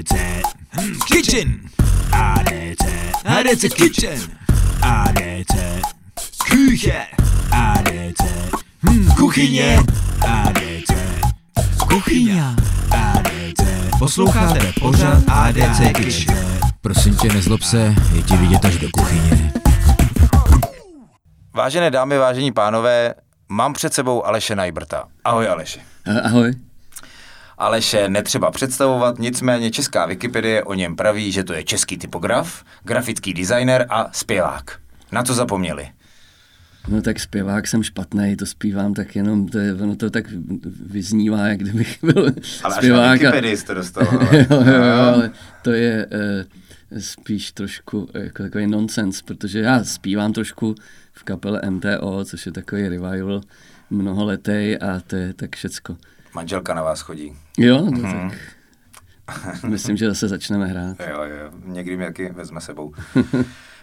ADC Kitchen. ADC ADC Kitchen. ADC Küche. ADC hm, Kuchyně. ADC Kuchyně ADC Posloucháte pořád ADC Kitchen. Prosím tě, nezlob se, je ti vidět až do kuchyně. Vážené dámy, vážení pánové, mám před sebou Aleše Najbrta. Ahoj Aleši. Eh, Ahoj. Aleše netřeba představovat, nicméně česká Wikipedie o něm praví, že to je český typograf, grafický designer a zpěvák. Na to zapomněli. No tak zpěvák jsem špatný, to zpívám tak jenom, to, je, ono to tak vyznívá, jak kdybych byl Ale zpěvák. až na jste dostal. ale- jo, jo, jo, No. ale to je uh, spíš trošku eh, jako takový nonsens, protože já zpívám trošku v kapele MTO, což je takový revival mnoholetý a to je tak všecko. Manželka na vás chodí. Jo, no, tak myslím, že zase začneme hrát. Jo, jo, někdy mě taky vezme sebou.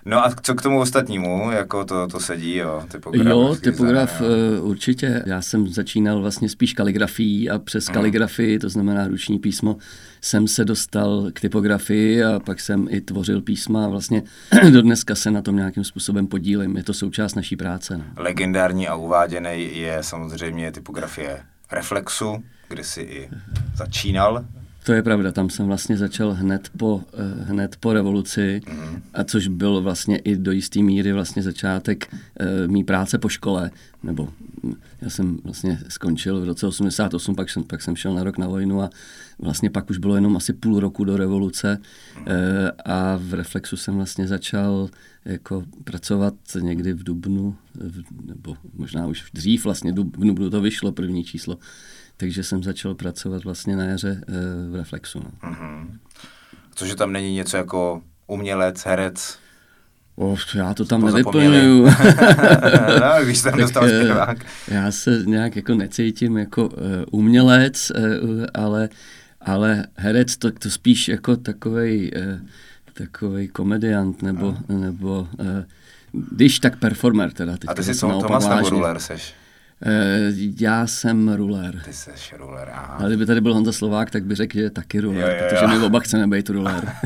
No a co k tomu ostatnímu, jako to, to sedí, jo, typograf. Jo, typograf jo. uh, určitě. Já jsem začínal vlastně spíš kaligrafií a přes kaligrafii, to znamená ruční písmo, jsem se dostal k typografii a pak jsem i tvořil písma a vlastně do dneska se na tom nějakým způsobem podílím. Je to součást naší práce. No. Legendární a uváděný je samozřejmě typografie Reflexu, kde si i začínal. To je pravda, tam jsem vlastně začal hned po, eh, hned po revoluci, a což byl vlastně i do jisté míry vlastně začátek uh, mý práce po škole, nebo já jsem vlastně skončil v roce 88, pak jsem, pak jsem šel na rok na vojnu a vlastně pak už bylo jenom asi půl roku do revoluce eh, a v Reflexu jsem vlastně začal jako pracovat někdy v Dubnu, nebo možná už dřív vlastně, v Dubnu to vyšlo první číslo, takže jsem začal pracovat vlastně na jaře eh, v Reflexu. No. Mhm. Cože tam není něco jako umělec, herec? Oh, já to tam nevyplňuju. no, když tam dostal eh, zpěvák. Já se nějak jako necítím jako uh, umělec, uh, ale, ale herec to, to spíš jako takovej, uh, takovej komediant nebo, nebo uh, když tak performer teda. A teďka ty jsi Tomas nebo ruler seš? Uh, já jsem ruler. Ty seš ruler, aha. Ale kdyby tady byl Honza Slovák, tak by řekl, že je taky ruler, Jo, jo, jo. protože my oba chceme být ruler.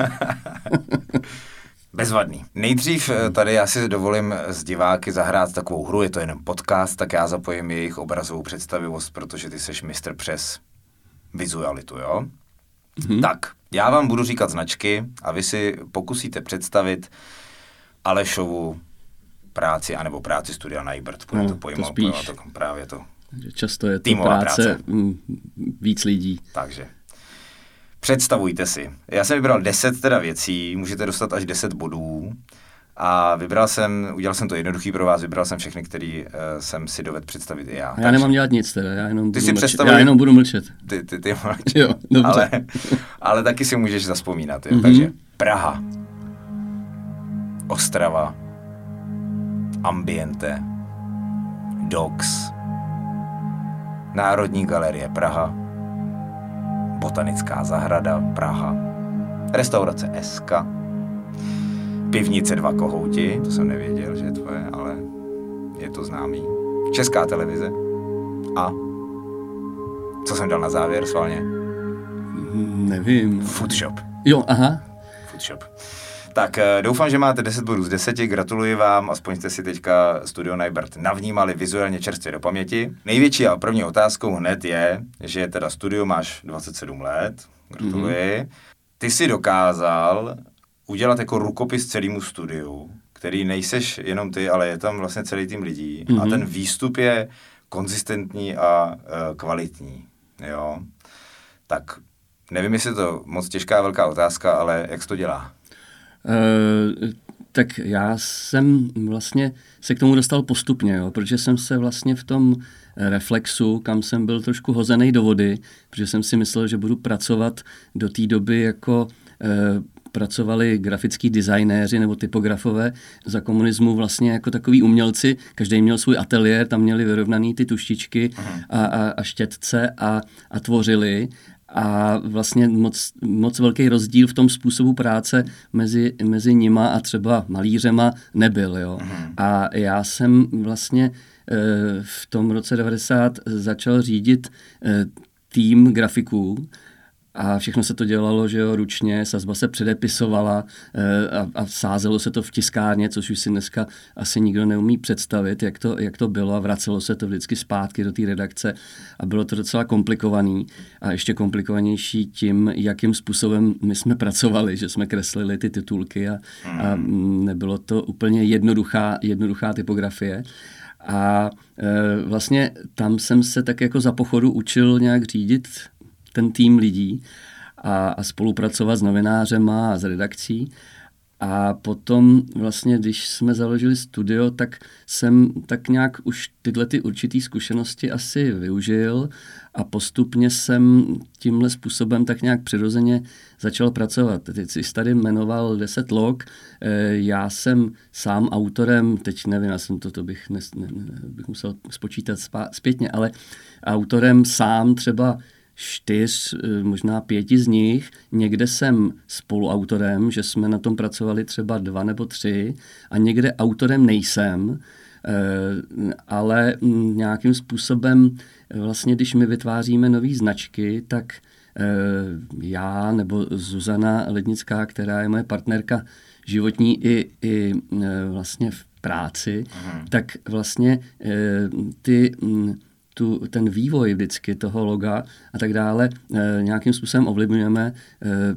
Bezvadný. Nejdřív eh, tady já si dovolím s diváky zahrát takovou hru, je to jenom podcast, tak já zapojím jejich obrazovou představivost, protože ty seš mistr přes vizualitu, jo? Mhm. Tak, já vám budu říkat značky a vy si pokusíte představit Alešovu práci, anebo práci studia Najbert. Půjde No, to to pojmo, spíš. to právě to. Že Často je to práce, práce. víc lidí. Takže představujte si. Já jsem vybral 10 teda věcí, můžete dostat až 10 bodů. A vybral jsem, udělal jsem to jednoduchý pro vás, vybral jsem všechny, který uh, jsem si dovedl představit i já. Já nemám dělat nic teda, já jenom, Ty budu si mlčet. představuj- já jenom budu mlčet. Ty, ty, ty máš. Jo, dobře. Ale, ale taky si můžeš zaspomínat. Jo? Mhm. Takže Praha, Ostrava, Ambiente, Docs, Národní galerie Praha, Botanická zahrada Praha, restaurace SK, Pivnice Dva kohouti, to jsem nevěděl, že je tvoje, ale je to známý, Česká televize a co jsem dal na závěr svalně? Mm, Nevím. Foodshop. Jo, aha. Foodshop. Tak eh, doufám, že máte 10 bodů z 10, gratuluji vám, aspoň jste si teďka Studio Najbert navnímali vizuálně čerstvě do paměti. Největší a první otázkou hned je, že teda studio máš 27 let, gratuluji. Mm-hmm. Ty si dokázal udělat jako rukopis celému studiu, který nejseš jenom ty, ale je tam vlastně celý tým lidí mm-hmm. a ten výstup je konzistentní a e, kvalitní, jo. Tak nevím, jestli je to moc těžká velká otázka, ale jak se to dělá? Uh, tak já jsem vlastně se k tomu dostal postupně, jo, protože jsem se vlastně v tom reflexu, kam jsem byl trošku hozený do vody, protože jsem si myslel, že budu pracovat do té doby jako uh, pracovali grafický designéři nebo typografové za komunismu vlastně jako takový umělci. Každý měl svůj ateliér, tam měli vyrovnaný ty tuštičky a, a, a štětce a, a tvořili. A vlastně moc, moc velký rozdíl v tom způsobu práce mezi, mezi nima a třeba malířema nebyl. Jo. A já jsem vlastně eh, v tom roce 90 začal řídit eh, tým grafiků a všechno se to dělalo, že jo, ručně, sazba se předepisovala e, a, a sázelo se to v tiskárně, což už si dneska asi nikdo neumí představit, jak to, jak to bylo a vracelo se to vždycky zpátky do té redakce. A bylo to docela komplikovaný. A ještě komplikovanější tím, jakým způsobem my jsme pracovali, že jsme kreslili ty titulky a, a nebylo to úplně jednoduchá, jednoduchá typografie. A e, vlastně tam jsem se tak jako za pochodu učil nějak řídit ten tým lidí a, a spolupracovat s novinářema a s redakcí. A potom vlastně, když jsme založili studio, tak jsem tak nějak už tyhle ty určitý zkušenosti asi využil a postupně jsem tímhle způsobem tak nějak přirozeně začal pracovat. Teď jsi tady jmenoval 10 log, eh, já jsem sám autorem, teď nevím, já jsem to, to bych, ne, ne, bych musel spočítat zpětně, ale autorem sám třeba čtyř, eh, možná pěti z nich. Někde jsem spoluautorem, že jsme na tom pracovali třeba dva nebo tři a někde autorem nejsem, eh, ale mm, nějakým způsobem eh, vlastně, když my vytváříme nové značky, tak já nebo Zuzana Lednická, která je moje partnerka životní i, i vlastně v práci, Aha. tak vlastně ty mm, tu, ten vývoj vždycky toho loga a tak dále e, nějakým způsobem ovlivňujeme, e,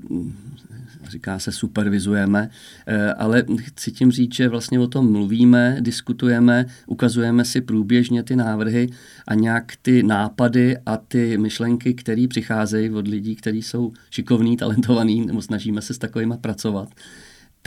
říká se supervizujeme, e, ale chci tím říct, že vlastně o tom mluvíme, diskutujeme, ukazujeme si průběžně ty návrhy a nějak ty nápady a ty myšlenky, které přicházejí od lidí, kteří jsou šikovní, talentovaní, nebo snažíme se s takovými pracovat,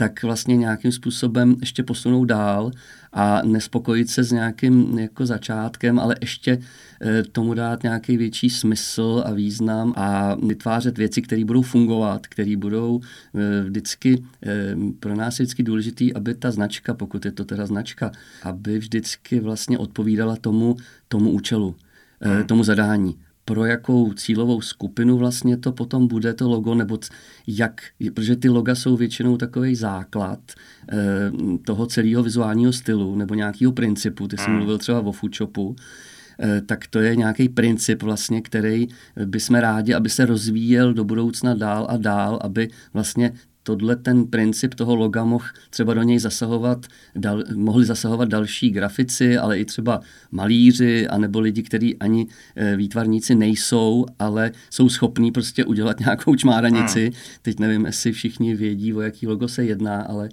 tak vlastně nějakým způsobem ještě posunou dál a nespokojit se s nějakým jako začátkem, ale ještě e, tomu dát nějaký větší smysl a význam a vytvářet věci, které budou fungovat, které budou e, vždycky, e, pro nás je vždycky důležitý, aby ta značka, pokud je to teda značka, aby vždycky vlastně odpovídala tomu, tomu účelu, hmm. tomu zadání pro jakou cílovou skupinu vlastně to potom bude to logo, nebo jak, protože ty loga jsou většinou takový základ eh, toho celého vizuálního stylu nebo nějakého principu. Ty jsi hmm. mluvil třeba o Foodshopu, eh, tak to je nějaký princip vlastně, který bychom rádi, aby se rozvíjel do budoucna dál a dál, aby vlastně tohle ten princip toho loga mohl třeba do něj zasahovat, dal, mohli zasahovat další grafici, ale i třeba malíři, anebo lidi, kteří ani e, výtvarníci nejsou, ale jsou schopní prostě udělat nějakou čmáranici. Hmm. Teď nevím, jestli všichni vědí, o jaký logo se jedná, ale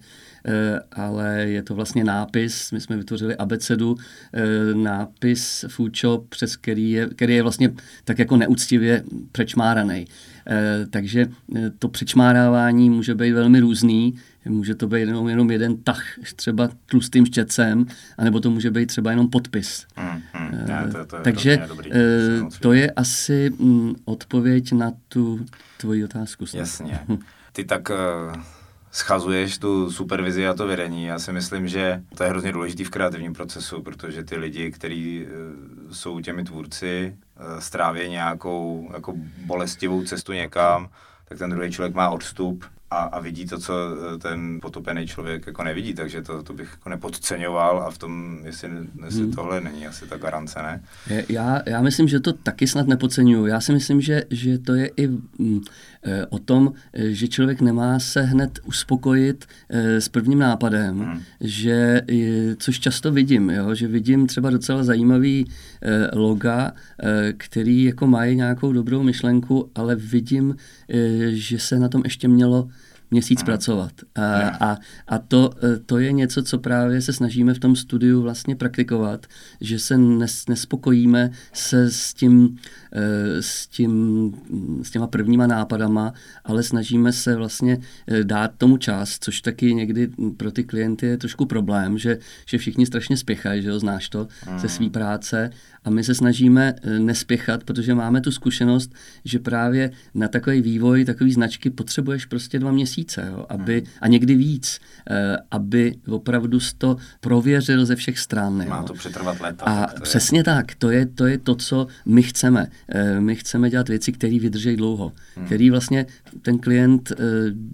ale je to vlastně nápis, my jsme vytvořili abecedu, eh, nápis food shop, přes který je, který je vlastně tak jako neúctivě přečmáraný. Eh, takže to přečmárávání může být velmi různý, může to být jenom, jenom jeden tah třeba tlustým štětcem, anebo to může být třeba jenom podpis. Hmm, hmm, ne, to, to je Takže dobrý, to je asi mm, odpověď na tu tvoji otázku. Jasně. Ty tak schazuješ tu supervizi a to vedení. Já si myslím, že to je hrozně důležitý v kreativním procesu, protože ty lidi, kteří uh, jsou těmi tvůrci, uh, stráví nějakou jako bolestivou cestu někam, tak ten druhý člověk má odstup a, a vidí to, co eh, ten potopený člověk jako nevidí, takže to, to bych jako nepodceňoval a v tom, jestli, jestli hmm. tohle není asi ta garance, ne? Já, já myslím, že to taky snad nepodceňuju. Já si myslím, že, že to je i mm, e, o tom, že člověk nemá se hned uspokojit s prvním nápadem, hmm. že, což často vidím, jo, že vidím třeba docela zajímavý loga, který jako mají nějakou dobrou myšlenku, ale vidím, že se na tom ještě mělo měsíc hmm. pracovat. A, a, a to, e, to je něco, co právě se snažíme v tom studiu vlastně praktikovat, že se nes, nespokojíme se s tím, e, s, tím, s těma prvníma nápadama, ale snažíme se vlastně e, dát tomu čas, což taky někdy pro ty klienty je trošku problém, že, že všichni strašně spěchají, že jo, znáš to mm. ze své práce a my se snažíme nespěchat, protože máme tu zkušenost, že právě na takový vývoj, takový značky potřebuješ prostě dva měsíce jo, aby, a někdy víc, eh, aby opravdu to prověřil ze všech stran. Jo. Má to přetrvat léta. A tak přesně je. tak, to je, to je to, co my chceme. Eh, my chceme dělat věci, které vydrží dlouho, hmm. který vlastně ten klient eh,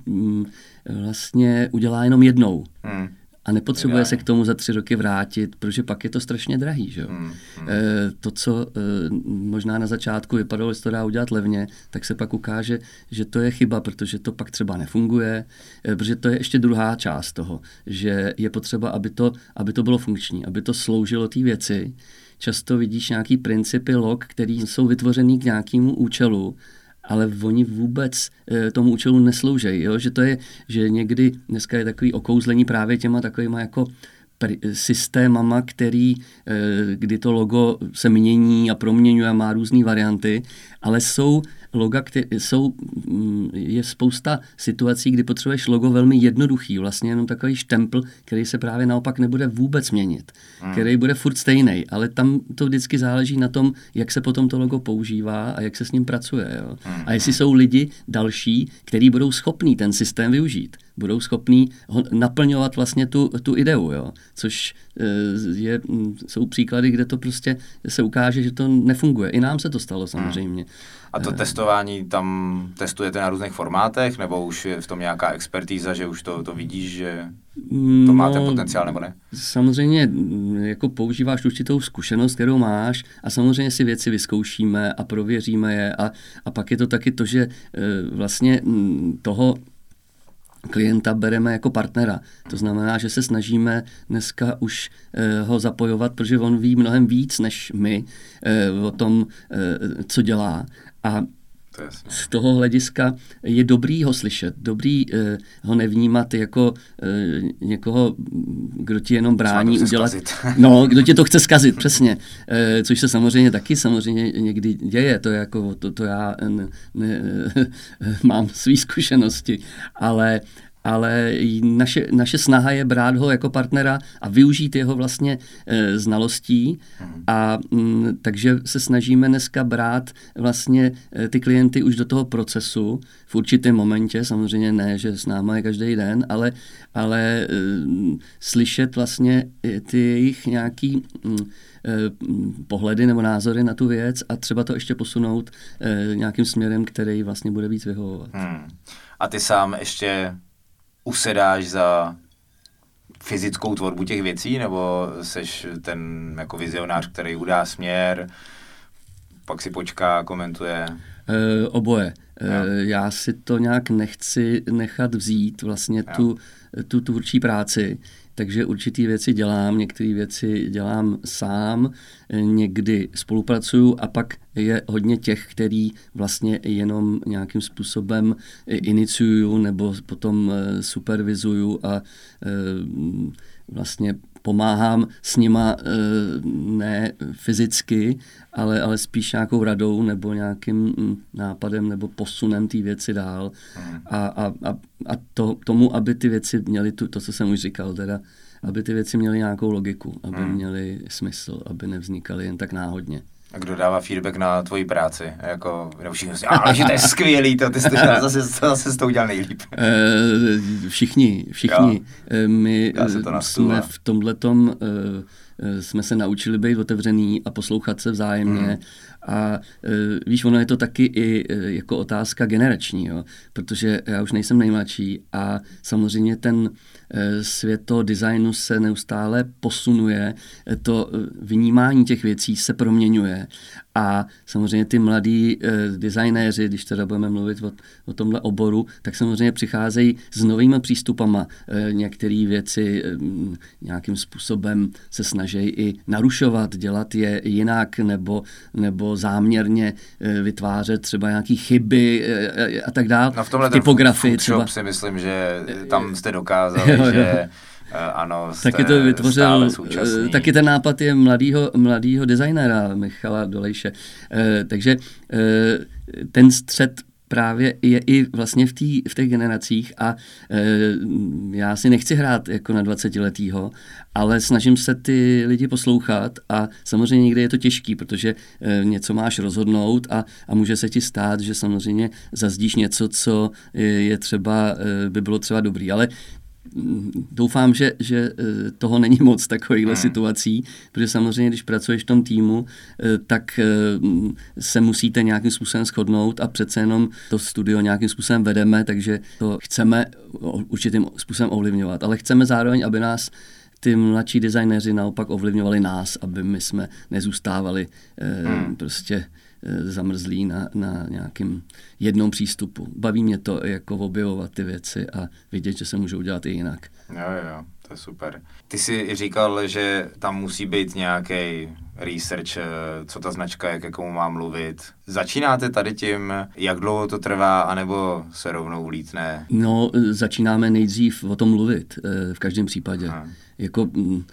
mm, vlastně udělá jenom jednou. Hmm a nepotřebuje Ideálně. se k tomu za tři roky vrátit, protože pak je to strašně drahý. Že? Hmm, Eh, to, co eh, možná na začátku vypadalo, že to dá udělat levně, tak se pak ukáže, že to je chyba, protože to pak třeba nefunguje, eh, protože to je ještě druhá část toho, že je potřeba, aby to, aby to bylo funkční, aby to sloužilo té věci. Často vidíš nějaký principy log, které jsou vytvořený k nějakému účelu, ale oni vůbec e, tomu účelu neslouží. Jo? Že to je, že někdy dneska je takový okouzlení právě těma takovýma jako systémama, který, eh, kdy to logo se mění a proměňuje a má různé varianty, ale jsou loga, které jsou, mm, je spousta situací, kdy potřebuješ logo velmi jednoduchý, vlastně jenom takový štempl, který se právě naopak nebude vůbec měnit, hmm. který bude furt stejný, ale tam to vždycky záleží na tom, jak se potom to logo používá a jak se s ním pracuje. Jo? Hmm. A jestli jsou lidi další, kteří budou schopní ten systém využít, budou schopní ho naplňovat vlastně tu, tu ideu, jo? což eh, je, jsou příklady, kde to prostě se ukáže, že to nefunguje. I nám se to stalo samozřejmě. A to testování tam testujete na různých formátech, nebo už je v tom nějaká expertíza, že už to, to vidíš, že to máte No, potenciál, nebo ne? Samozřejmě mm, jako používáš určitou zkušenost, kterou máš a samozřejmě si věci vyzkoušíme a prověříme je a, a pak je to taky to, že eh, vlastně mm, toho klienta bereme jako partnera. To znamená, že se snažíme dneska už eh, ho zapojovat, protože on ví mnohem víc než my eh, o tom, eh, co dělá. A To z toho hlediska je dobrý ho slyšet, dobrý eh, ho nevnímat jako eh, někoho, kdo ti jenom brání udělat. zkazit. No, kdo ti to chce zkazit, přesně. Eh, což se samozřejmě taky samozřejmě někdy děje, to je jako, to, to já ne, ne, mám své zkušenosti, ale ale naše, naše snaha je brát ho jako partnera a využít jeho vlastně e, znalostí a m, takže se snažíme dneska brát vlastně e, ty klienty už do toho procesu v určitém momentě, samozřejmě ne, že s náma je každý den, ale, ale e, slyšet vlastně ty jejich nějaký m, e, m, pohledy nebo názory na tu věc a třeba to ještě posunout e, nějakým směrem, který vlastně bude víc vyhovovat. Hmm. A ty sám ještě usedáš za fyzickou tvorbu těch věcí, nebo seš ten jako vizionář, který udá směr, pak si počká, komentuje? E, oboje. E, já si to nějak nechci nechat vzít, vlastně Jo. tu, tu tvůrčí práci, takže určitý věci dělám, některé věci dělám sám, někdy spolupracuju a pak je hodně těch, který vlastně jenom nějakým způsobem e, iniciuju nebo potom e, supervizuju a e, vlastně pomáhám s nima ne fyzicky, ale, ale spíš nějakou radou nebo nějakým mm, nápadem nebo posunem té věci dál. A, a, a, a to, tomu, aby ty věci měly tu, to, co jsem už říkal, teda, aby ty věci měly nějakou logiku, aby Hmm. měly smysl, aby nevznikaly jen tak náhodně. A kdo dává feedback na tvoji práci? Jako, nebo všichni si, ale že to je skvělý, to ty jsi to zase, zase s to udělal nejlíp. Eh, Všichni, všichni. Jo. Eh, My to eh, stůl, jsme a- v tomhletom eh, jsme se naučili být otevřený a poslouchat se vzájemně. Hmm. A eh, víš, ono je to taky i eh, jako otázka generační, jo? protože já už nejsem nejmladší a samozřejmě ten eh, svět toho designu se neustále posunuje, to vnímání těch věcí se proměňuje a samozřejmě ty mladí designéři, když teda budeme mluvit o, o tomhle oboru, tak samozřejmě přicházejí s novými přístupama. Některé věci nějakým způsobem se snaží i narušovat, dělat je jinak nebo, nebo záměrně eh, vytvářet třeba nějaké chyby eh, a tak dále. No v tomhle v typografii třeba. Si myslím, že tam jste dokázali, Jo, jo. že eh, ano, jste Taky to vytvořil, eh, taky ten nápad je mladýho, mladýho designéra Michala Dolejše. Eh, Takže eh, ten střed právě je i vlastně v, tý, v těch generacích a e, já si nechci hrát jako na 20 letýho, ale snažím se ty lidi poslouchat a samozřejmě někdy je to těžký, protože e, něco máš rozhodnout a, a může se ti stát, že samozřejmě zazdíš něco, co je, je třeba, e, by bylo třeba dobrý, ale doufám, že, že eh, toho není moc takovýchhle Hmm. situací, protože samozřejmě, když pracuješ v tom týmu, eh, tak eh, se musíte nějakým způsobem shodnout a přece jenom to studio nějakým způsobem vedeme, takže to chceme určitým způsobem ovlivňovat, ale chceme zároveň, aby nás ty mladší designéři naopak ovlivňovali nás, aby my jsme nezůstávali Hmm. prostě zamrzlí na, na nějakém jednom přístupu. Baví mě to jako objevovat ty věci a vidět, že se můžou dělat i jinak. Jo, jo, to je super. Ty jsi říkal, že tam musí být nějaký research, eh, co ta značka, jak ke komu má mluvit. Začínáte tady tím, jak dlouho to trvá, anebo se rovnou vlítne? No, eh, začínáme nejdřív o tom mluvit, eh, v každém případě. Aha. Jako mm,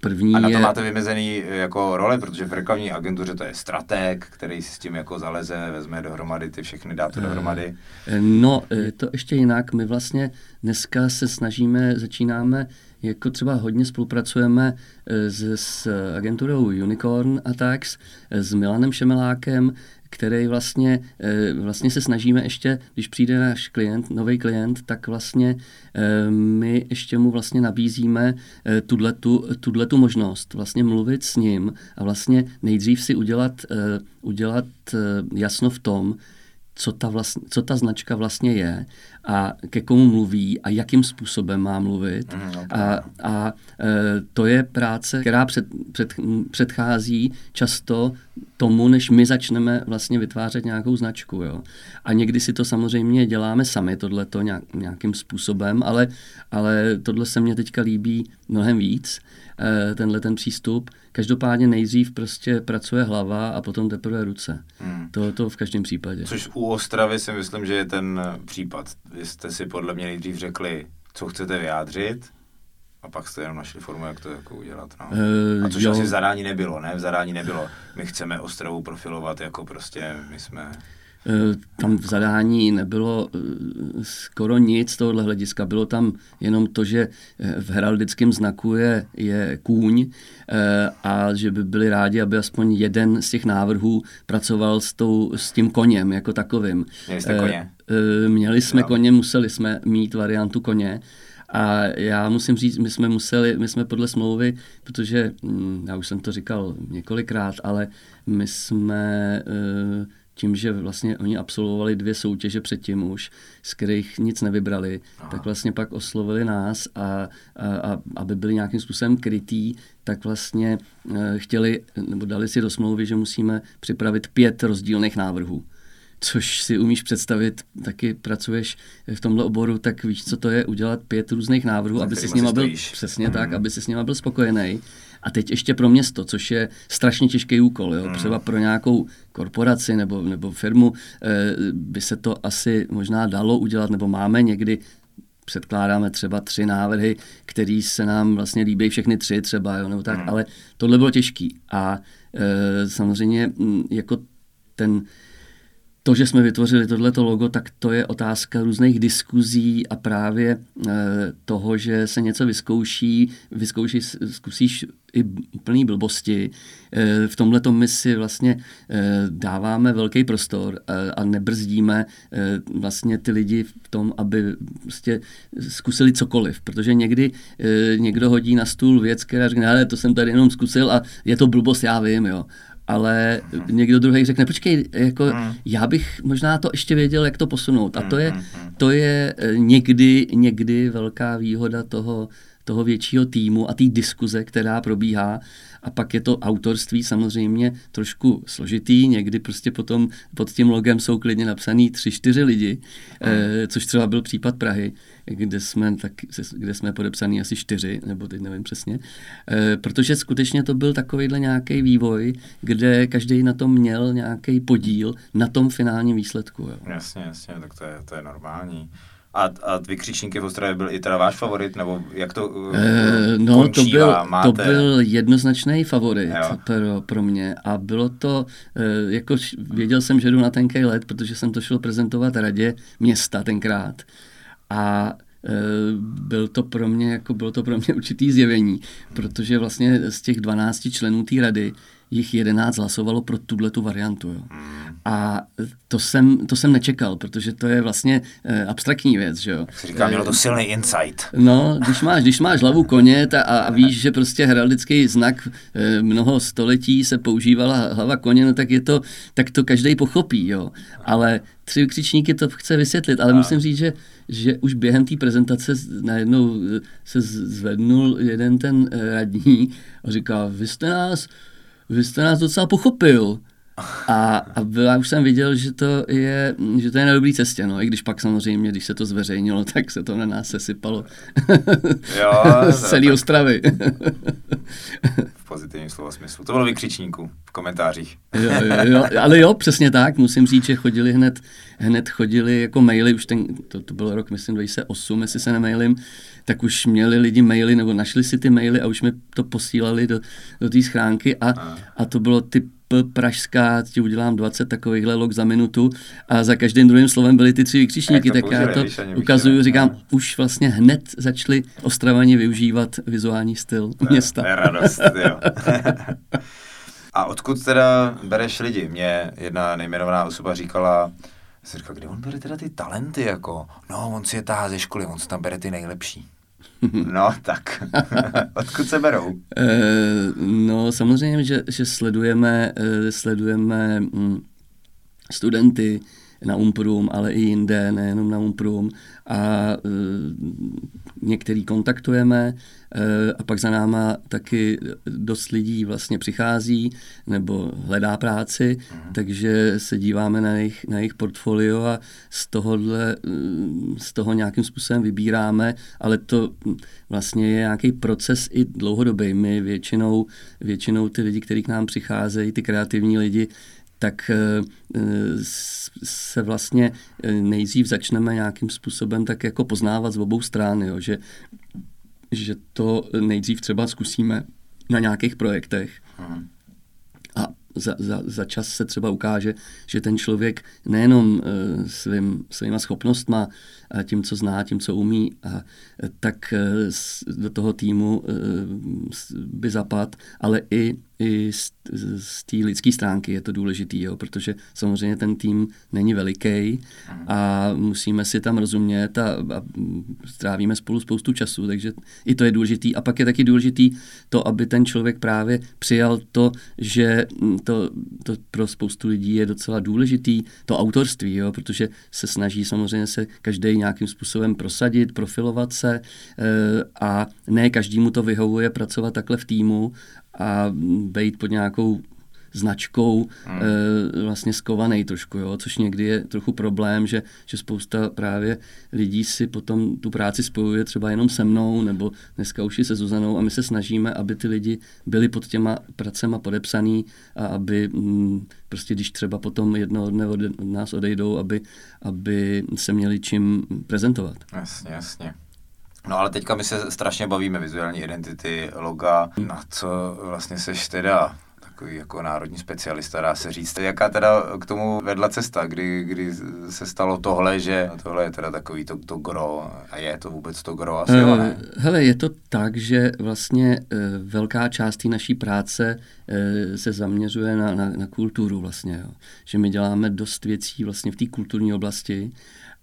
první A na to je... máte vymezený eh, jako role, protože v reklamní agentuře to je strateg, který si s tím jako zaleze, vezme dohromady ty všechny, dá to dohromady. No, je to ještě jinak. My vlastně dneska se snažíme, začínáme, jako třeba hodně spolupracujeme eh, s, s agenturou Unicorn Attacks, eh, s Milanem Šemelákem, který vlastně, eh, vlastně se snažíme ještě, když přijde náš klient, nový klient, tak vlastně eh, my ještě mu vlastně nabízíme eh, tuhletu, tuhletu možnost vlastně mluvit s ním a vlastně nejdřív si udělat, eh, udělat eh, jasno v tom, co ta, vlastně, co ta značka vlastně je a ke komu mluví a jakým způsobem má mluvit. Mhm, A, a e, to je práce, která před, před, předchází často tomu, než my začneme vlastně vytvářet nějakou značku. Jo. A někdy si to samozřejmě děláme sami, tohleto nějak, nějakým způsobem, ale, ale tohle se mně teďka líbí mnohem víc, e, tenhle ten přístup. Každopádně nejdřív prostě pracuje hlava a potom teprve ruce. Hmm. To, to v každém případě. Což u Ostravy si myslím, že je ten eh, případ. Vy jste si podle mě nejdřív řekli, co chcete vyjádřit, a pak jste jenom našli formu, jak to jako udělat. No. Eh, A což jo. asi v zadání nebylo, ne? V zadání nebylo. My chceme Ostravu profilovat jako prostě, my jsme... Eh, Tam v zadání nebylo eh, skoro nic z tohohle hlediska. Bylo tam jenom to, že v heraldickém znaku je, je kůň eh, a že by byli rádi, aby aspoň jeden z těch návrhů pracoval s, tou, s tím koněm jako takovým. Měli jste koně? Měli jsme Jo. koně, museli jsme mít variantu koně. A já musím říct, my jsme museli, my jsme podle smlouvy, protože hm, já už jsem to říkal několikrát, ale my jsme eh, tím, že vlastně oni absolvovali dvě soutěže předtím už, z kterých nic nevybrali, Aha. tak vlastně pak oslovili nás a, a, a aby byli nějakým způsobem krytý, tak vlastně eh, chtěli, nebo dali si do smlouvy, že musíme připravit pět rozdílných návrhů což si umíš představit, taky pracuješ v tomhle oboru, tak víš, co to je udělat pět různých návrhů, aby si s nima byl přesně tak, Mhm. aby si s nima byl spokojený. A teď ještě pro město, což je strašně těžký úkol. Jo? Třeba pro nějakou korporaci nebo, nebo firmu eh, by se to asi možná dalo udělat, nebo máme někdy předkládáme třeba tři návrhy, které se nám vlastně líbí všechny tři třeba, jo, nebo tak, ale tohle bylo těžký. A e, samozřejmě m, jako ten to, že jsme vytvořili tohleto logo, tak to je otázka různých diskuzí a právě e, toho, že se něco vyzkouší, vyzkouší, zkusíš i plný blbosti. E, v tomhle my si vlastně e, dáváme velký prostor a nebrzdíme vlastně ty lidi v tom, aby prostě zkusili cokoliv, protože někdy někdo hodí na stůl věc, která řekne, ale to jsem tady jenom zkusil a je to blbost, já vím, jo ale někdo druhý řekne, počkej, jako Hmm. já bych možná to ještě věděl, jak to posunout. A to je, to je eh, někdy, někdy velká výhoda toho, toho většího týmu a té diskuze, která probíhá. A pak je to autorství samozřejmě trošku složitý, někdy prostě potom pod tím logem jsou klidně napsaný tři, čtyři lidi, eh, což třeba byl případ Prahy, kde jsme, tak, kde jsme podepsaný asi čtyři, nebo teď nevím přesně, eh, protože skutečně to byl takovýhle nějaký vývoj, kde každý na tom měl nějaký podíl na tom finálním výsledku. Jo. Jasně, jasně, tak to je, to je normální. A, a vykřičníky v Ostravě byl i teda váš favorit, nebo jak to uh, Eh, no, to končívá? byl, Máte... to byl jednoznačný favorit Jo. pro, pro mě a bylo to, eh, jako věděl jsem, že jdu na tenký let, protože jsem to šel prezentovat radě města tenkrát a eh, byl to pro mě, jako bylo to pro mě určitý zjevení, protože vlastně z těch 12 členů té rady jich 11 hlasovalo pro tuhle tu variantu. Jo. A to jsem, to jsem nečekal, protože to je vlastně e, abstraktní věc. Že jo. Jak říká, mělo to silný insight. No, když máš, když máš hlavu koně ta, a, a víš, že prostě heraldický znak e, mnoho století se používala hlava koně, no tak je to, tak to každý pochopí, jo. Ale tři křičníky to chce vysvětlit, ale a. musím říct, že, že už během té prezentace najednou se zvednul jeden ten radní a říká, vy jste nás vy jste nás docela pochopil. A, a já už jsem viděl, že to je, že to je na dobré cestě, no, i když pak samozřejmě, když se to zveřejnilo, tak se to na nás sesypalo jo, z celé Ostravy. v pozitivním slova smyslu. To bylo vykřičníků v komentářích. jo, jo, jo, ale jo, přesně tak, musím říct, že chodili hned, hned chodili jako maily, už ten, to, to byl rok, myslím, 2008, jestli se nemailím, tak už měli lidi maily, nebo našli si ty maily a už mi to posílali do, do té schránky a, a to bylo typ pražská, ti udělám 20 takovýchhle log za minutu a za každým druhým slovem byly ty tři vykřičníky, tak já to ukazuju, říkám, no. už vlastně hned začali ostravani využívat vizuální styl to města. To je radost, jo. a odkud teda bereš lidi? Mě jedna nejmenovaná osoba říkala, jsem říkal, kde on bere teda ty talenty, jako, no, on si je tahá ze školy, on si tam bere ty nejlepší. No, tak. Odkud se berou? E, no, samozřejmě, že, že sledujeme, e, sledujeme mm, studenty na Umprum, ale i jinde, nejenom na Umprum. A e, některý kontaktujeme e, a pak za náma taky dost lidí vlastně přichází nebo hledá práci, mm. takže se díváme na jejich, na jejich portfolio a z tohohle, z toho nějakým způsobem vybíráme, ale to vlastně je nějaký proces i dlouhodobý. My většinou, většinou ty lidi, kteří k nám přicházejí, ty kreativní lidi, tak eh, se vlastně eh, nejdřív začneme nějakým způsobem tak jako poznávat z obou stran, jo, že, že to nejdřív třeba zkusíme na nějakých projektech. Hmm za, za, za čas se třeba ukáže, že ten člověk nejenom uh, svým, svýma schopnostma, a tím, co zná, tím, co umí, a, tak do toho týmu by zapad, ale i, i z, z té lidské stránky je to důležitý, jo, protože samozřejmě ten tým není veliký a musíme si tam rozumět a, a strávíme spolu spoustu času, takže i to je důležitý. A pak je taky důležitý to, aby ten člověk právě přijal to, že to, to pro spoustu lidí je docela důležitý, to autorství, jo, protože se snaží samozřejmě se každý nějakým způsobem prosadit, profilovat se e, a ne každému to vyhovuje pracovat takhle v týmu a být pod nějakou značkou hmm. e, vlastně skovaný trošku, jo? což někdy je trochu problém, že, že spousta právě lidí si potom tu práci spojuje třeba jenom se mnou, nebo dneska už i se Zuzanou a my se snažíme, aby ty lidi byli pod těma pracema podepsaný a aby m, mm, prostě když třeba potom jednoho dne od, od nás odejdou, aby, aby se měli čím prezentovat. Jasně, jasně. No ale teďka my se strašně bavíme vizuální identity, loga, na co vlastně seš teda takový jako národní specialista, dá se říct. Jaká teda k tomu vedla cesta, kdy, kdy se stalo tohle, že tohle je teda takový to, to gro a je to vůbec to gro asi, uh, ne? Hele, je to tak, že vlastně uh, velká část té naší práce uh, se zaměřuje na, na, na kulturu vlastně, jo. že my děláme dost věcí vlastně v té kulturní oblasti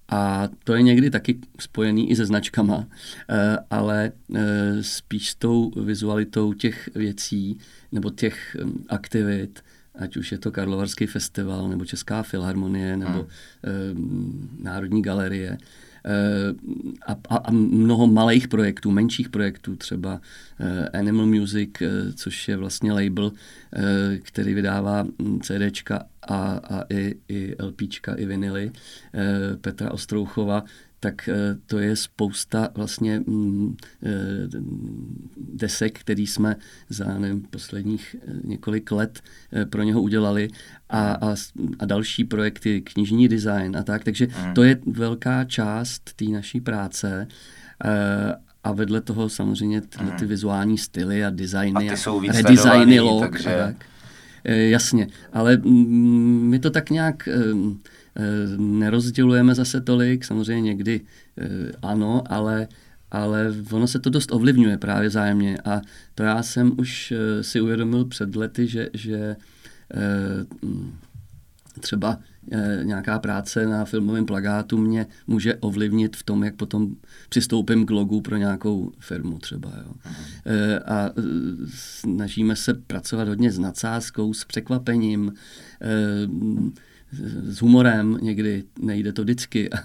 a to je někdy taky spojený i se značkama, eh, ale eh, spíš s tou vizualitou těch věcí nebo těch hm, aktivit, ať už je to Karlovarský festival, nebo Česká filharmonie, nebo hmm. Národní galerie, a, a, a mnoho malých projektů, menších projektů, třeba Animal Music, což je vlastně label, který vydává hm, CDčka a, a i, i LPčka, i vinily Petra Ostrouchova, tak eh, to je spousta vlastně mm, eh, desek, který jsme za nevím, posledních eh, několik let pro něho udělali a, a, a další projekty, knižní design a tak. Takže mm. to je velká část té naší práce. A vedle toho samozřejmě tyhle ty mm. vizuální styly a designy a, ty jsou a redesigny log takže... a tak. Jasně, ale mm, my to tak nějak nerozdělujeme zase tolik, samozřejmě někdy eh, ano, ale, ale ono se to dost ovlivňuje právě zájemně a to já jsem už uh, si uvědomil před lety, že, že uh, třeba nějaká práce na filmovém plagátu mě může ovlivnit v tom, jak potom přistoupím k logu pro nějakou firmu třeba. Jo. A snažíme se pracovat hodně s nadsázkou, s překvapením, s humorem někdy, nejde to vždycky a,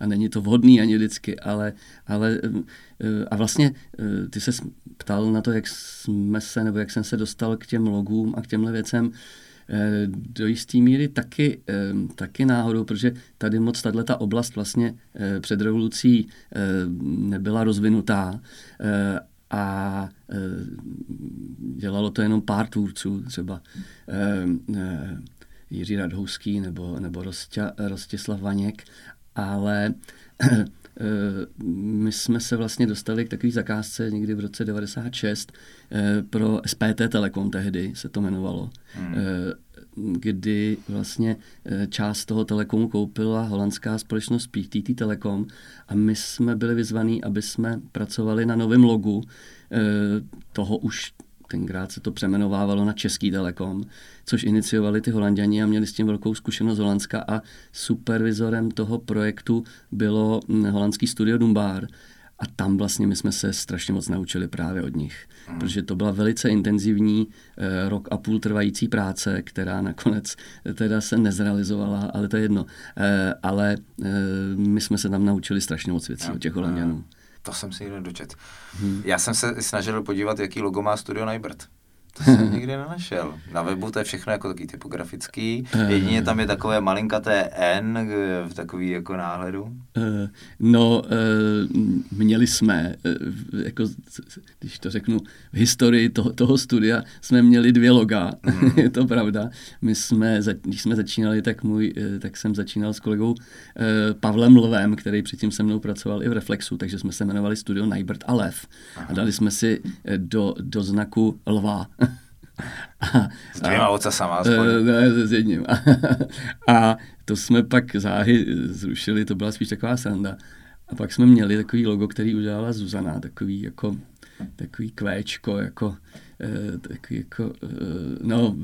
a není to vhodný ani vždycky, ale, ale a vlastně ty se ptal na to, jak jsme se, nebo jak jsem se dostal k těm logům a k těmhle věcem, Eh, do jisté míry taky, taky náhodou, protože tady moc tahle ta oblast vlastně před revolucí nebyla rozvinutá a dělalo to jenom pár tvůrců, třeba Jiří Radhouský nebo, nebo Rostě, Rostislav Vaněk, ale my jsme se vlastně dostali k takové zakázce někdy v roce 96 pro SPT Telekom tehdy se to jmenovalo, hmm. kdy vlastně část toho telekomu koupila holandská společnost PTT Telekom a my jsme byli vyzvaní, aby jsme pracovali na novém logu toho už tenkrát se to přemenovávalo na Český Telekom, což iniciovali ty holanděni a měli s tím velkou zkušenost Holandska a supervizorem toho projektu bylo holandský studio Dumbar. A tam vlastně my jsme se strašně moc naučili právě od nich, mm. protože to byla velice intenzivní eh, rok a půl trvající práce, která nakonec teda se nezrealizovala, ale to je jedno. Eh, ale eh, my jsme se tam naučili strašně moc věcí od těch Holanděnů. Mm. To jsem si někde dočet. Hmm. Já jsem se snažil podívat, jaký logo má Studio Nybert. To jsem nikdy nenašel. Na webu to je všechno jako taky typografický. Eh. Jedině tam je takové malinkaté N v takový jako náhledu. Eh, no, eh, měli jsme, jako, když to řeknu, v historii toho, toho studia jsme měli dvě loga, mm. je to pravda. My jsme, když jsme začínali, tak, můj, tak jsem začínal s kolegou Pavlem Lvem, který předtím se mnou pracoval i v Reflexu, takže jsme se jmenovali Studio Nybert a Lev. Aha. A dali jsme si do, do znaku lva a, s dvěma ocasama aspoň. Ne, s jedním. A, a to jsme pak záhy zrušili, to byla spíš taková sranda. A pak jsme měli takový logo, který udělala Zuzana, takový jako takový kvéčko, jako Eh, takový jako, eh, no,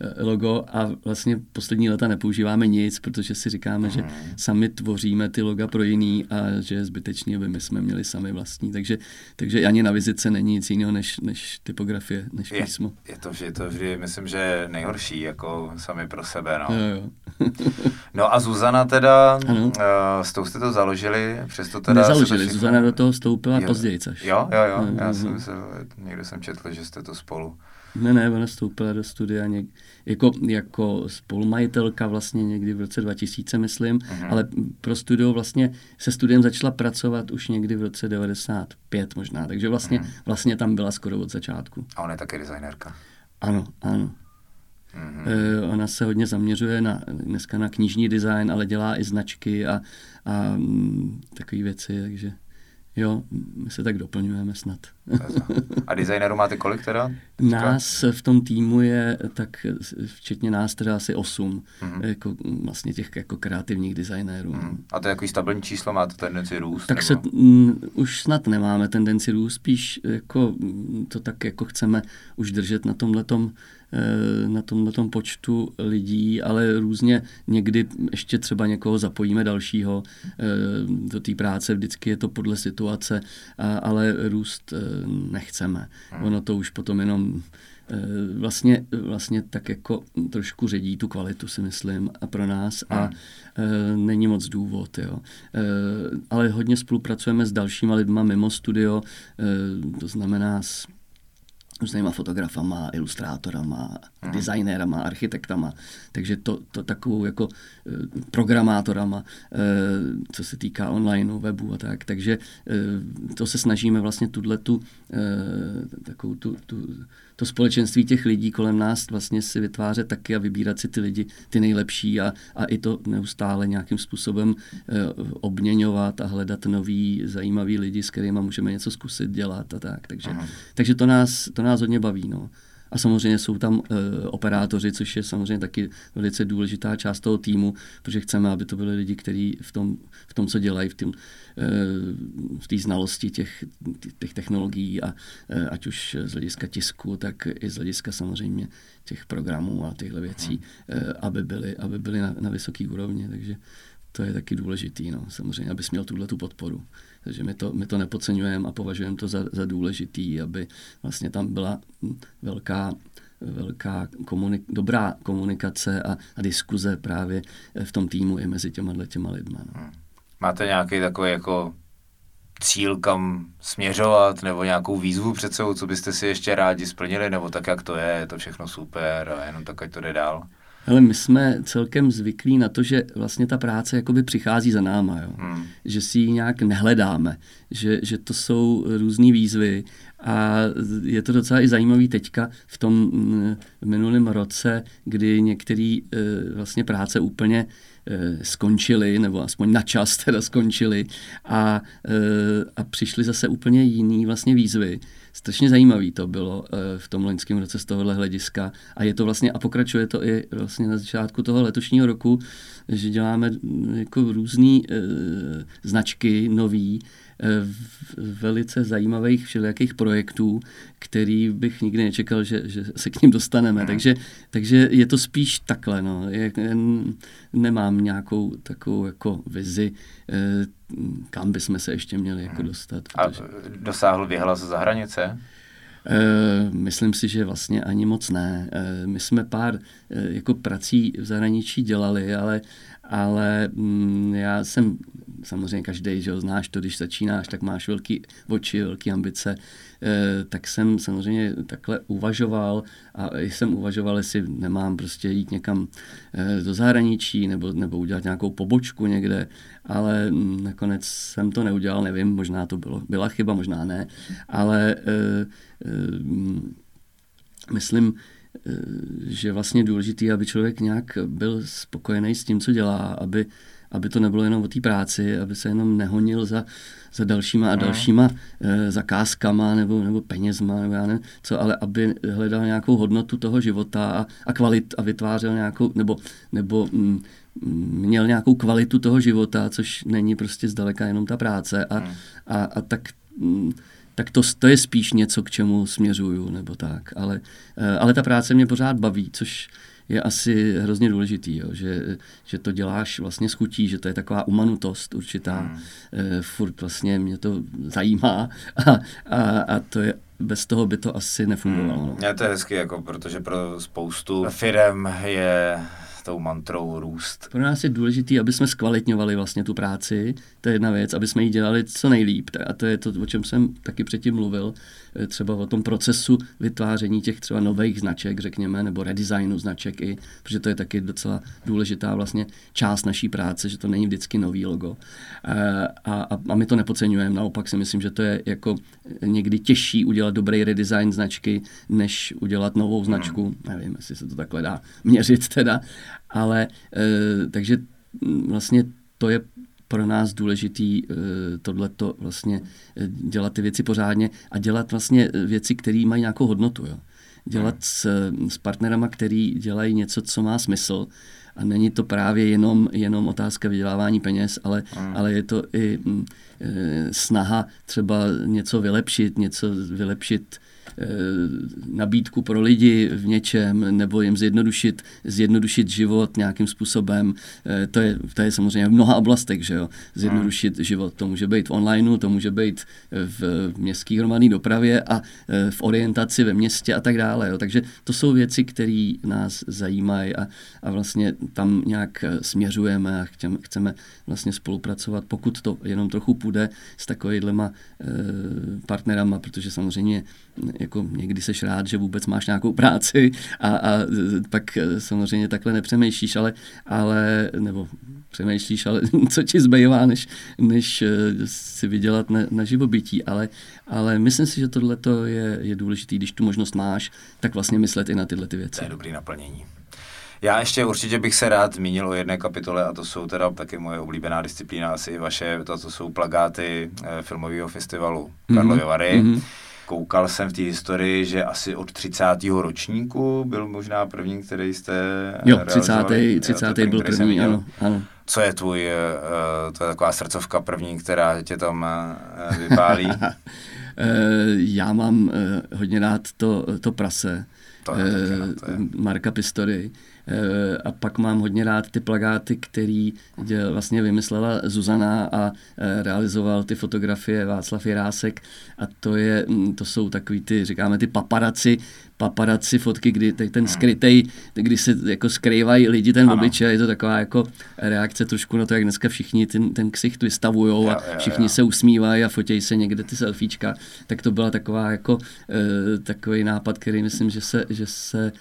eh, logo a vlastně poslední leta nepoužíváme nic, protože si říkáme, že mhm. sami tvoříme ty loga pro jiný a že je zbytečný, aby my jsme měli sami vlastní. Takže, takže ani na vizice není nic jiného než, než typografie, než je, písmo. Je to, že to vždy, myslím, že nejhorší, jako sami pro sebe, no. Jo, jo. no a Zuzana teda, ano. uh, s tou jste to založili, přesto teda... Nezaložili, Zuzana do toho vstoupila později, což. Jo, jo, jo, já jsem myslel, někde jsem četl, že jste to spolu. Ne, ne, ona vstoupila do studia něk, jako, jako spolumajitelka vlastně někdy v roce 2000, myslím, uh-huh. ale pro studio vlastně se studiem začala pracovat už někdy v roce 95 možná, takže vlastně, uh-huh. vlastně tam byla skoro od začátku. A ona je také designérka. Ano, ano. Mm-hmm. Ona se hodně zaměřuje na, dneska na knižní design, ale dělá i značky a, a mm, takové věci, takže Jo, my se tak doplňujeme snad. A designerů máte kolik teda? Nás v tom týmu je tak, včetně nás teda asi osm, mm-hmm. jako vlastně těch jako kreativních designérů. Mm. A to je jaký stabilní číslo, máte tendenci růst? Tak nebo? se m, už snad nemáme tendenci růst, spíš jako to tak jako chceme už držet na tomhletom na tom, na tom počtu lidí, ale různě někdy ještě třeba někoho zapojíme dalšího eh, do té práce, vždycky je to podle situace, ale růst eh, nechceme. Hmm. Ono to už potom jenom vlastně, vlastně tak jako trošku ředí tu kvalitu, si myslím, a pro nás a hmm. není moc důvod, jo. ale hodně spolupracujeme s dalšíma lidma mimo studio, to znamená s různýma fotografama, ilustrátorama, hmm. designérama, architektama, takže to, to takovou jako e, programátorama, e, co se týká online, webu a tak, takže e, to se snažíme vlastně tuhle tu, takovou tu, tu, to společenství těch lidí kolem nás vlastně si vytvářet taky a vybírat si ty lidi, ty nejlepší a, a i to neustále nějakým způsobem obměňovat a hledat nový zajímavý lidi, s kterými můžeme něco zkusit dělat a tak, takže, takže to nás, to nás hodně baví. No. A samozřejmě jsou tam e, operátoři, což je samozřejmě taky velice důležitá část toho týmu, protože chceme, aby to byly lidi, kteří v tom, v tom, co dělají, v, tým, e, v té znalosti těch, těch technologií, a, e, ať už z hlediska tisku, tak i z hlediska samozřejmě těch programů a těchto věcí, e, aby byly, aby byly na, na vysoké úrovni. Takže to je taky důležitý, no, samozřejmě, abys měl tuhle tu podporu. Takže my to, my to nepodceňujeme a považujeme to za, za důležitý, aby vlastně tam byla velká velká komunik- dobrá komunikace a, a diskuze právě v tom týmu i mezi těma těma lidma. No. Hmm. Máte nějaký takový jako cíl, kam směřovat, nebo nějakou výzvu před sebou, co byste si ještě rádi splnili, nebo tak, jak to je, je to všechno super a jenom tak, ať to jde dál? Ale my jsme celkem zvyklí na to, že vlastně ta práce jakoby přichází za náma, jo? Hmm. že si ji nějak nehledáme, že, že to jsou různé výzvy a je to docela i zajímavý teďka v tom mm, minulém roce, kdy některé e, vlastně práce úplně e, skončily, nebo aspoň na čas teda skončily a, a přišly zase úplně jiný vlastně výzvy strašně zajímavý to bylo eh, v tom loňském roce z tohohle hlediska a je to vlastně a pokračuje to i vlastně na začátku toho letošního roku, že děláme mm, jako různé e, značky nový, e, velice zajímavých všelijakých projektů, který bych nikdy nečekal, že, že se k ním dostaneme. Mm. Takže, takže je to spíš takhle. No. Je, nemám nějakou takovou jako vizi, kam bychom se ještě měli jako mhm. dostat. Protože... A dosáhl vyhlas za hranice? Uh, myslím si, že vlastně ani moc ne. Uh, my jsme pár uh, jako prací v zahraničí dělali, ale, ale um, já jsem samozřejmě každý, že ho znáš to, když začínáš, tak máš velký oči, velké ambice, tak jsem samozřejmě takhle uvažoval a jsem uvažoval, jestli nemám prostě jít někam eh, do zahraničí nebo, nebo udělat nějakou pobočku někde, ale hm, nakonec jsem to neudělal, nevím, možná to bylo, byla chyba, možná ne, ale eh, hm, myslím, že vlastně důležitý, aby člověk nějak byl spokojený s tím, co dělá, aby aby to nebylo jenom o té práci, aby se jenom nehonil za, za dalšíma a dalšíma e, zakázkama nebo, nebo penězma, nebo já nevím, co, ale aby hledal nějakou hodnotu toho života a, a kvalit a vytvářel nějakou, nebo, nebo mm, měl nějakou kvalitu toho života, což není prostě zdaleka jenom ta práce a, a, a tak mm, tak to, to je spíš něco, k čemu směřuju, nebo tak. Ale, eh, ale ta práce mě pořád baví, což je asi hrozně důležitý, jo, že, že to děláš vlastně s chutí, že to je taková umanutost určitá. Hmm. E, furt vlastně mě to zajímá a, a, a to je bez toho by to asi nefungovalo. Hmm. No. Je to je hezky, jako, protože pro spoustu firm je tou mantrou růst. Pro nás je důležité, aby jsme zkvalitňovali vlastně tu práci, to je jedna věc, aby jsme ji dělali co nejlíp. A to je to, o čem jsem taky předtím mluvil, třeba o tom procesu vytváření těch třeba nových značek, řekněme, nebo redesignu značek i, protože to je taky docela důležitá vlastně část naší práce, že to není vždycky nový logo. Eh, a, a, a my to nepodceňujeme, naopak si myslím, že to je jako někdy těžší udělat dobrý redesign značky, než udělat novou značku. Hmm. Nevím, jestli se to takhle dá měřit teda, ale e, takže vlastně to je pro nás důležitý e, tohleto vlastně e, dělat ty věci pořádně a dělat vlastně věci, které mají nějakou hodnotu. Jo. Dělat s, s partnerama, který dělají něco, co má smysl a není to právě jenom, jenom otázka vydělávání peněz, ale, mm. ale je to i e, snaha třeba něco vylepšit, něco vylepšit Eh, nabídku pro lidi v něčem nebo jim zjednodušit, zjednodušit život nějakým způsobem. Eh, to je, to je samozřejmě v mnoha oblastech, že jo. Zjednodušit hmm. život. To může být v onlineu, to může být v městské hromadné dopravě a eh, v orientaci ve městě a tak dále. Jo. Takže to jsou věci, které nás zajímají a, a vlastně tam nějak směřujeme a chceme, chceme vlastně spolupracovat, pokud to jenom trochu půjde s takovýhlema e, partnerama, protože samozřejmě jako někdy seš rád, že vůbec máš nějakou práci a, a pak samozřejmě takhle nepřemýšlíš, ale, ale nebo přemýšlíš, ale co ti zbývá, než, než eh, si vydělat na, na živobytí, ale, ale myslím si, že tohle je, je důležité, když tu možnost máš, tak vlastně myslet i na tyhle ty věci. To je dobrý naplnění. Já ještě určitě bych se rád zmínil o jedné kapitole a to jsou teda taky moje oblíbená disciplína, asi i vaše, to, to jsou plagáty eh, filmového festivalu Karlovy Vary. Mm-hmm Koukal jsem v té historii, že asi od 30. ročníku byl možná první, který jste Jo, 30. 30. Jo, byl první, ano, ano. Co je tvůj, uh, to je taková srdcovka první, která tě tam uh, vypálí? Já mám hodně rád to, to prase. To je, uh, to je. Marka Pistory. Eh, a pak mám hodně rád ty plagáty, který vlastně vymyslela Zuzana a eh, realizoval ty fotografie Václav Jirásek. A to, je, mm, to jsou takový ty, říkáme ty paparaci, paparaci fotky, kdy ten skrytej, kdy se jako skrývají lidi ten obličej, je to taková jako reakce trošku na to, jak dneska všichni ten, ten ksicht vystavujou a všichni se usmívají a fotějí se někde ty selfiečka, tak to byla taková jako e, takový nápad, který myslím, že se, že se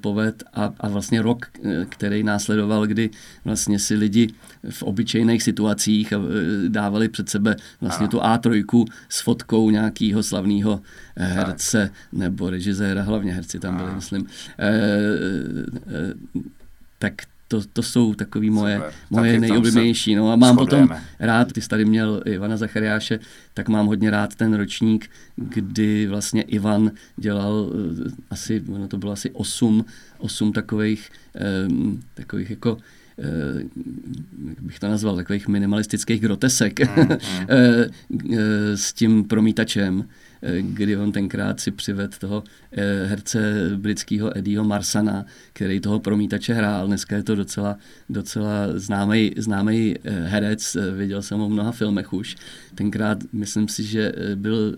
poved a, a vlastně rok, který následoval, kdy vlastně si lidi v obyčejných situacích dávali před sebe vlastně tu A3 s fotkou nějakého slavného herce nebo režiséra, hlavně herci tam byli, myslím. E, e, tak to, to jsou takový moje, Super. moje nejoblíbenější. No a mám shodujeme. potom rád, ty jsi tady měl Ivana Zachariáše, tak mám hodně rád ten ročník, kdy vlastně Ivan dělal asi, no to bylo asi osm, osm takových, um, takových jako jak bych to nazval, takových minimalistických grotesek mm, mm. s tím promítačem kdy on tenkrát si přived toho eh, herce britského Eddieho Marsana, který toho promítače hrál. Dneska je to docela, docela známý, známý eh, herec, eh, viděl jsem ho v mnoha filmech už. Tenkrát myslím si, že byl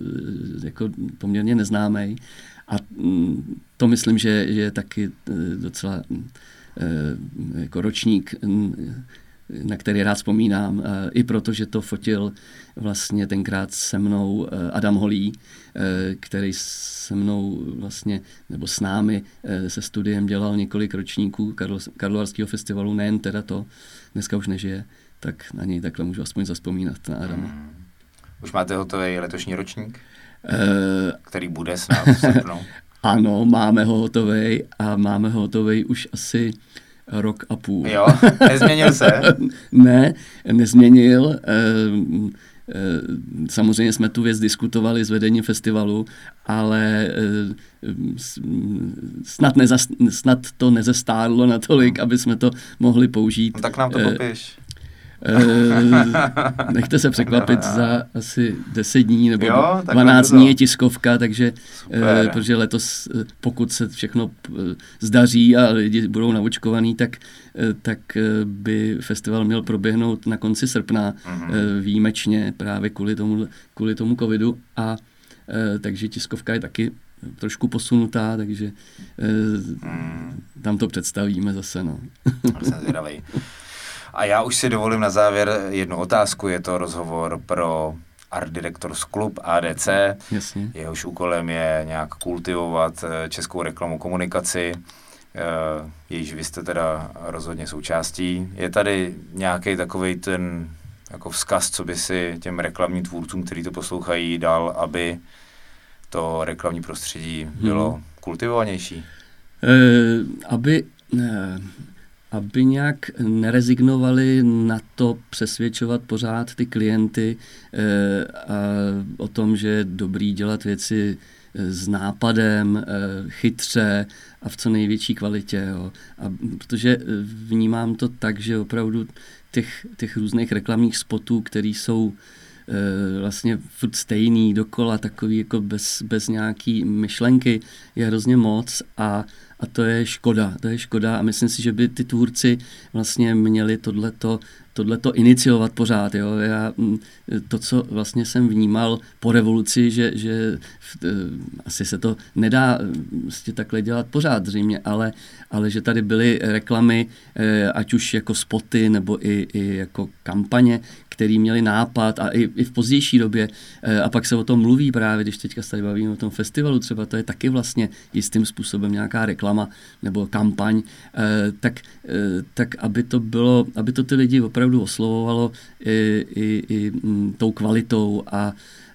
jako poměrně neznámý. A mm, to myslím, že, že je taky docela jako ročník na který rád vzpomínám, eh, i proto, že to fotil vlastně tenkrát se mnou eh, Adam Holý, eh, který se mnou vlastně, nebo s námi se studiem dělal několik ročníků Karlovarského festivalu, nejen teda to, dneska už nežije, tak na něj takhle můžu aspoň zaspomínat na Adama. Hmm. Už máte hotový letošní ročník? Uh, který bude snad v Ano, máme ho hotový a máme ho hotový už asi rok a půl. Jo, nezměnil se? ne, nezměnil. Eh, eh, samozřejmě jsme tu věc diskutovali s vedením festivalu, ale eh, snad, nezas, snad to nezestárlo natolik, aby jsme to mohli použít. No, tak nám to popiš. Eh, nechte se překvapit za asi 10 dní nebo jo, 12 dní je tiskovka, takže uh, protože letos, eh, pokud se všechno zdaří a lidi budou naučkovaní, tak, tak by festival měl proběhnout na konci srpna mm-hmm. výjimečně právě kvůli tomu, kvůli tomu covidu a takže tiskovka je taky trošku posunutá, takže mm. tam to představíme zase. No. Jsem zvědavý. A já už si dovolím na závěr jednu otázku. Je to rozhovor pro Art Directors Club ADC. Jasně. Jehož úkolem je nějak kultivovat eh, českou reklamu komunikaci. Eh, jejíž vy jste teda rozhodně součástí. Je tady nějaký takový ten jako vzkaz, co by si těm reklamním tvůrcům, kteří to poslouchají, dal, aby to reklamní prostředí bylo hmm. kultivovanější? Uh, aby uh, aby nějak nerezignovali na to přesvědčovat pořád ty klienty e, a o tom, že je dobrý dělat věci eh, s nápadem, e, chytře a v co největší kvalitě. Jo. A protože vnímám to tak, že opravdu těch, těch různých reklamních spotů, které jsou vlastně furt stejný, dokola, takový jako bez, bez nějaký myšlenky, je hrozně moc a a to je škoda, to je škoda a myslím si, že by ty tvůrci vlastně měli tohleto, tohleto iniciovat pořád. Jo? Já, mm, to, co vlastně jsem vnímal po revoluci, že, že eh, asi se to nedá vlastně takhle dělat pořád zřejmě, ale, ale že tady byly reklamy, eh, ať už jako spoty nebo i, i jako kampaně, který měli nápad a i, i v pozdější době. A pak se o tom mluví právě, když teďka se tady bavíme o tom festivalu, třeba to je taky vlastně jistým způsobem nějaká reklama nebo kampaň, tak, tak aby to bylo, aby to ty lidi opravdu oslovovalo i, i, i mm, tou kvalitou a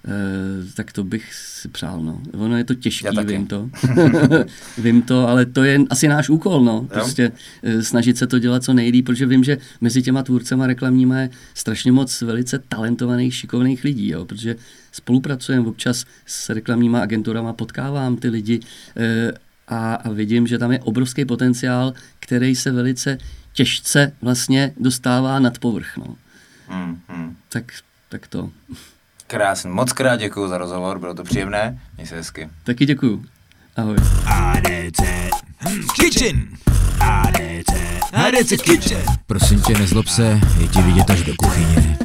Eh, tak to bych si přál, no. Ono je to těžké, vím to. vím to, ale to je asi náš úkol, no. Prostě jo. snažit se to dělat co nejlíp, protože vím, že mezi těma tvůrcema reklamníma je strašně moc velice talentovaných, šikovných lidí, jo, protože spolupracujeme občas s reklamníma agenturama, potkávám ty lidi eh, a, a vidím, že tam je obrovský potenciál, který se velice těžce vlastně dostává nad povrch, no. Hmm, hmm. Tak, tak to. Krásný, moc krát děkuji za rozhovor, bylo to příjemné, měj se hezky. Taky děkuji. Ahoj. ADC Kitchen. ADC ADC Kitchen. Prosím tě, nezlob se, je ti vidět až do kuchyně.